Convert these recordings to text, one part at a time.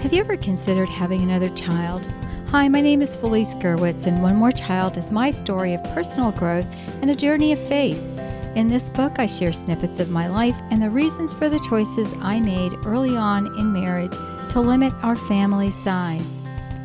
Have you ever considered having another child? Hi, my name is Felice Gerwitz, and One More Child is my story of personal growth and a journey of faith. In this book, I share snippets of my life and the reasons for the choices I made early on in marriage to limit our family size.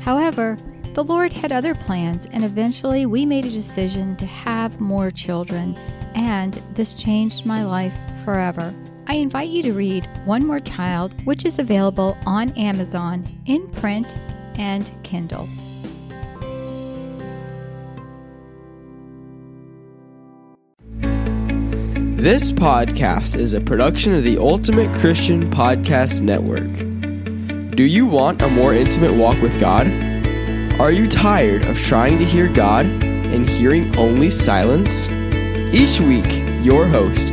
However, the Lord had other plans, and eventually we made a decision to have more children, and this changed my life forever. I invite you to read One More Child, which is available on Amazon in print and Kindle. This podcast is a production of the Ultimate Christian Podcast Network. Do you want a more intimate walk with God? Are you tired of trying to hear God and hearing only silence? Each week, your host,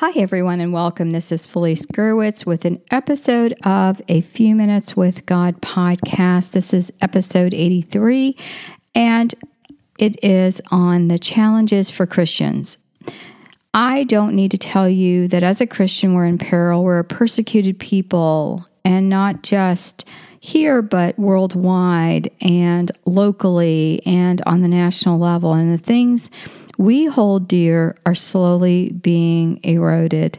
Hi, everyone, and welcome. This is Felice Gerwitz with an episode of A Few Minutes with God podcast. This is episode 83, and it is on the challenges for Christians. I don't need to tell you that as a Christian, we're in peril. We're a persecuted people, and not just here, but worldwide and locally and on the national level. And the things we hold dear are slowly being eroded.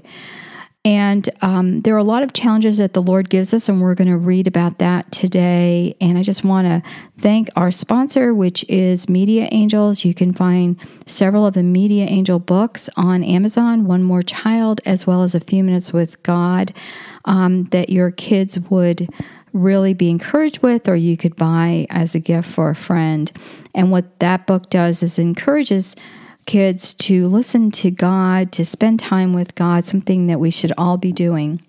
And um, there are a lot of challenges that the Lord gives us, and we're going to read about that today. And I just want to thank our sponsor, which is Media Angels. You can find several of the Media Angel books on Amazon, One More Child, as well as A Few Minutes with God, um, that your kids would really be encouraged with, or you could buy as a gift for a friend. And what that book does is encourages kids to listen to God, to spend time with God, something that we should all be doing.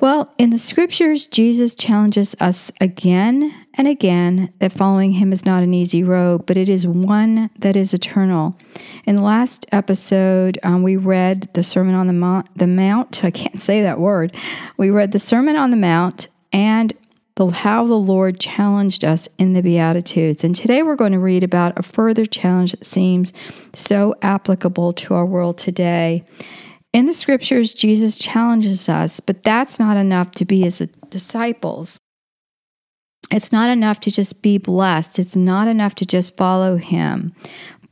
Well, in the scriptures, Jesus challenges us again and again that following him is not an easy road, but it is one that is eternal. In the last episode, um, we read the Sermon on the the Mount. I can't say that word. We read the Sermon on the Mount, and the, how the Lord challenged us in the Beatitudes. And today we're going to read about a further challenge that seems so applicable to our world today. In the scriptures, Jesus challenges us, but that's not enough to be his disciples. It's not enough to just be blessed. It's not enough to just follow him.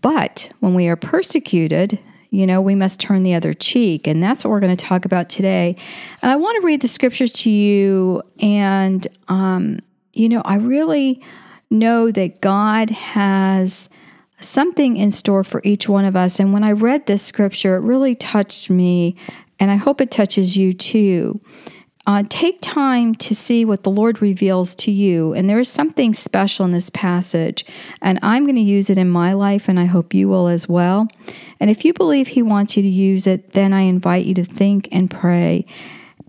But when we are persecuted, you know, we must turn the other cheek. And that's what we're going to talk about today. And I want to read the scriptures to you. And, um, you know, I really know that God has something in store for each one of us. And when I read this scripture, it really touched me. And I hope it touches you too. Uh, take time to see what the Lord reveals to you. And there is something special in this passage. And I'm going to use it in my life, and I hope you will as well. And if you believe He wants you to use it, then I invite you to think and pray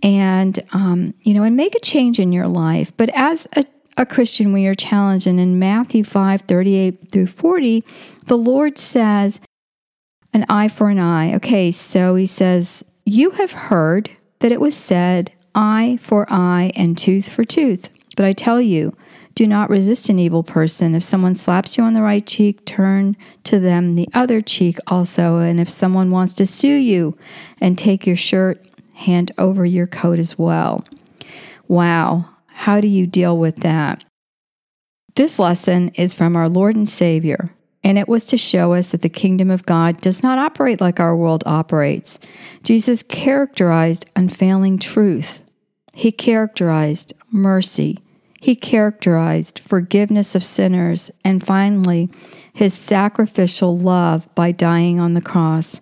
and, um, you know, and make a change in your life. But as a a Christian, we are challenged. And in Matthew 5 38 through 40, the Lord says, an eye for an eye. Okay, so he says, You have heard that it was said, eye for eye and tooth for tooth. But I tell you, do not resist an evil person. If someone slaps you on the right cheek, turn to them the other cheek also. And if someone wants to sue you and take your shirt, hand over your coat as well. Wow, how do you deal with that? This lesson is from our Lord and Savior, and it was to show us that the kingdom of God does not operate like our world operates. Jesus characterized unfailing truth he characterized mercy. He characterized forgiveness of sinners. And finally, his sacrificial love by dying on the cross.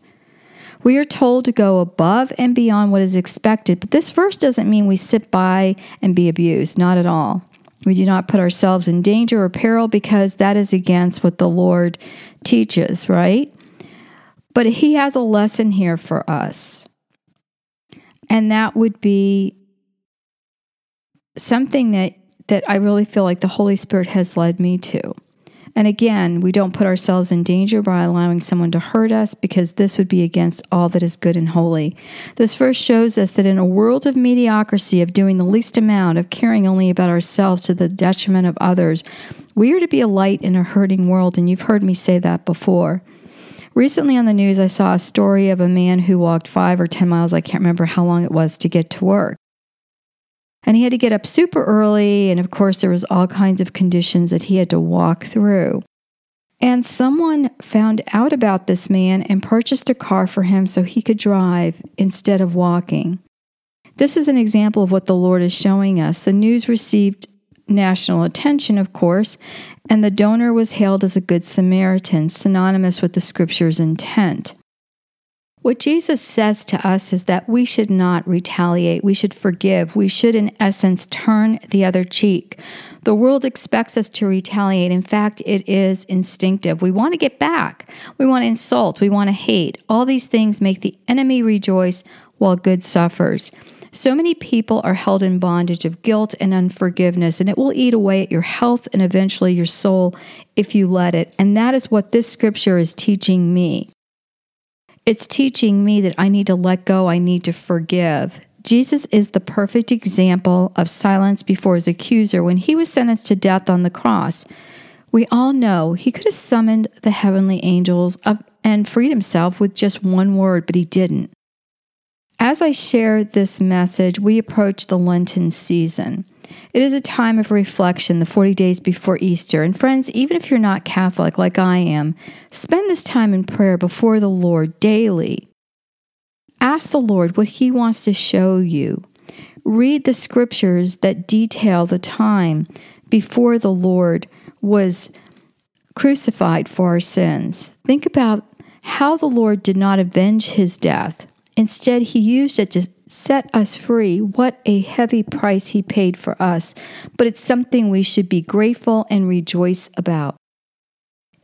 We are told to go above and beyond what is expected, but this verse doesn't mean we sit by and be abused, not at all. We do not put ourselves in danger or peril because that is against what the Lord teaches, right? But He has a lesson here for us. And that would be something that that I really feel like the Holy Spirit has led me to. And again, we don't put ourselves in danger by allowing someone to hurt us because this would be against all that is good and holy. This verse shows us that in a world of mediocrity, of doing the least amount, of caring only about ourselves to the detriment of others, we are to be a light in a hurting world, and you've heard me say that before. Recently on the news, I saw a story of a man who walked five or 10 miles, I can't remember how long it was, to get to work. And he had to get up super early. And of course, there was all kinds of conditions that he had to walk through. And someone found out about this man and purchased a car for him so he could drive instead of walking. This is an example of what the Lord is showing us. The news received national attention, of course, and the donor was hailed as a good Samaritan, synonymous with the scripture's intent. What Jesus says to us is that we should not retaliate. We should forgive. We should, in essence, turn the other cheek. The world expects us to retaliate. In fact, it is instinctive. We want to get back. We want to insult. We want to hate. All these things make the enemy rejoice while good suffers. So many people are held in bondage of guilt and unforgiveness, and it will eat away at your health and eventually your soul if you let it. And that is what this scripture is teaching me. It's teaching me that I need to let go, I need to forgive. Jesus is the perfect example of silence before his accuser when he was sentenced to death on the cross. We all know he could have summoned the heavenly angels and freed himself with just one word, but he didn't. As I share this message, we approach the Lenten season. It is a time of reflection, the 40 days before Easter. And friends, even if you're not Catholic like I am, spend this time in prayer before the Lord daily. Ask the Lord what He wants to show you. Read the scriptures that detail the time before the Lord was crucified for our sins. Think about how the Lord did not avenge his death. Instead, he used it to set us free. What a heavy price he paid for us, but it's something we should be grateful and rejoice about.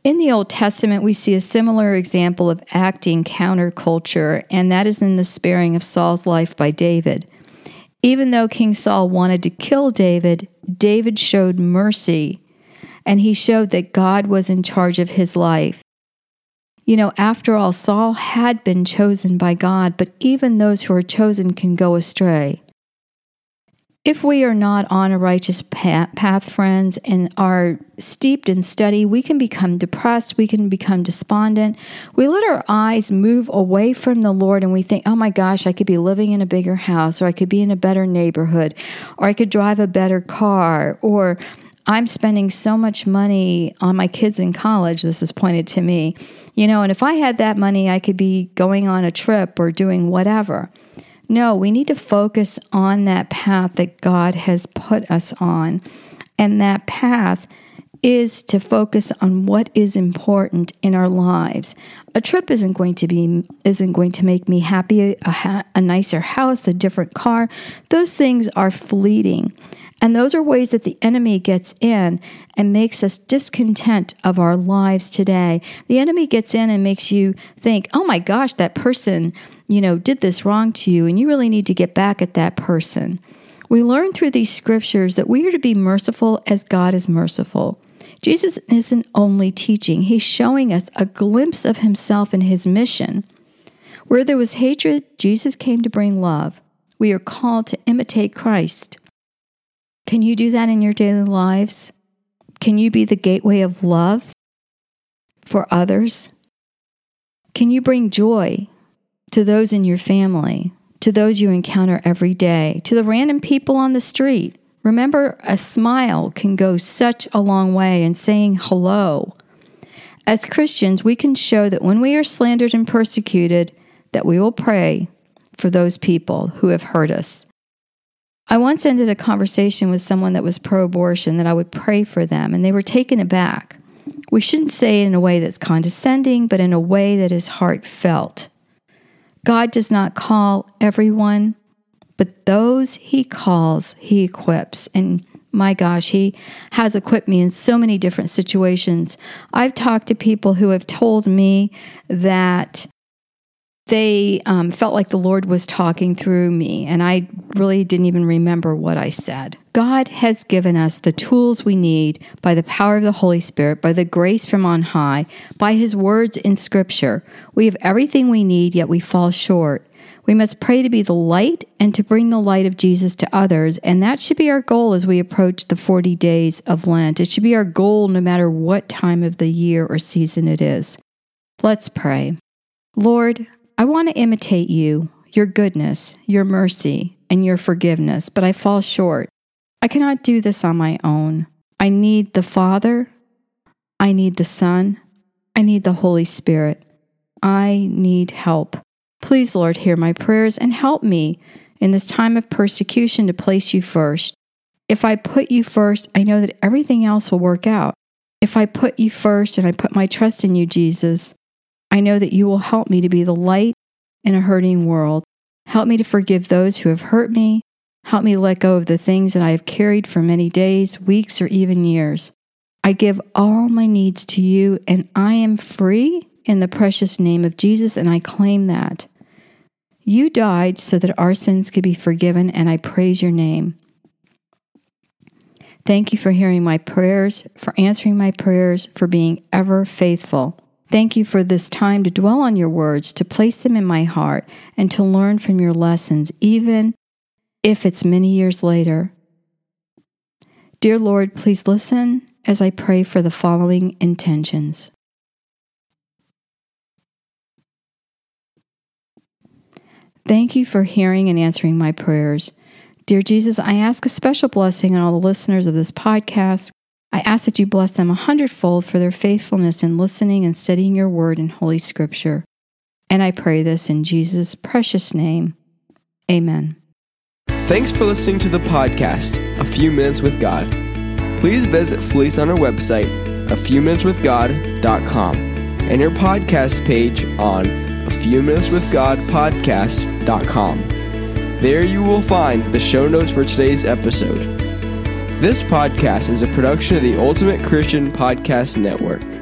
In the Old Testament, we see a similar example of acting counterculture, and that is in the sparing of Saul's life by David. Even though King Saul wanted to kill David, David showed mercy, and he showed that God was in charge of his life. You know, after all, Saul had been chosen by God, but even those who are chosen can go astray. If we are not on a righteous path, friends, and are steeped in study, we can become depressed, we can become despondent. We let our eyes move away from the Lord and we think, oh my gosh, I could be living in a bigger house, or I could be in a better neighborhood, or I could drive a better car, or I'm spending so much money on my kids in college. This is pointed to me. You know, and if I had that money, I could be going on a trip or doing whatever. No, we need to focus on that path that God has put us on. And that path is to focus on what is important in our lives. A trip isn't going to be isn't going to make me happy, a, a nicer house, a different car. Those things are fleeting. And those are ways that the enemy gets in and makes us discontent of our lives today. The enemy gets in and makes you think, oh my gosh, that person, you know, did this wrong to you, and you really need to get back at that person. We learn through these scriptures that we are to be merciful as God is merciful. Jesus isn't only teaching, he's showing us a glimpse of himself and his mission. Where there was hatred, Jesus came to bring love. We are called to imitate Christ. Can you do that in your daily lives? Can you be the gateway of love for others? Can you bring joy to those in your family, to those you encounter every day, to the random people on the street? Remember, a smile can go such a long way in saying hello. As Christians, we can show that when we are slandered and persecuted, that we will pray for those people who have hurt us. I once ended a conversation with someone that was pro abortion that I would pray for them, and they were taken aback. We shouldn't say it in a way that's condescending, but in a way that is heartfelt. God does not call everyone, but those he calls, he equips. And my gosh, he has equipped me in so many different situations. I've talked to people who have told me that they um, felt like the Lord was talking through me, and I really didn't even remember what I said. God has given us the tools we need by the power of the Holy Spirit, by the grace from on high, by His words in Scripture. We have everything we need, yet we fall short. We must pray to be the light and to bring the light of Jesus to others, and that should be our goal as we approach the 40 days of Lent. It should be our goal no matter what time of the year or season it is. Let's pray. Lord, I want to imitate you, your goodness, your mercy, and your forgiveness, but I fall short. I cannot do this on my own. I need the Father, I need the Son, I need the Holy Spirit. I need help. Please, Lord, hear my prayers and help me in this time of persecution to place you first. If I put you first, I know that everything else will work out. If I put you first and I put my trust in you, Jesus, I know that you will help me to be the light in a hurting world. Help me to forgive those who have hurt me. Help me let go of the things that I have carried for many days, weeks, or even years. I give all my needs to you, and I am free in the precious name of Jesus, and I claim that. You died so that our sins could be forgiven, and I praise your name. Thank you for hearing my prayers, for answering my prayers, for being ever faithful. Thank you for this time to dwell on your words, to place them in my heart, and to learn from your lessons, even if it's many years later. Dear Lord, please listen as I pray for the following intentions. Thank you for hearing and answering my prayers. Dear Jesus, I ask a special blessing on all the listeners of this podcast. I ask that you bless them a hundredfold for their faithfulness in listening and studying your word in Holy Scripture. And I pray this in Jesus' precious name. Amen. Thanks for listening to the podcast, A Few Minutes with God. Please visit Felice on our website, a few minutes with God.com, and your podcast page on a few minutes with God podcast.com. There you will find the show notes for today's episode. This podcast is a production of the Ultimate Christian Podcast Network.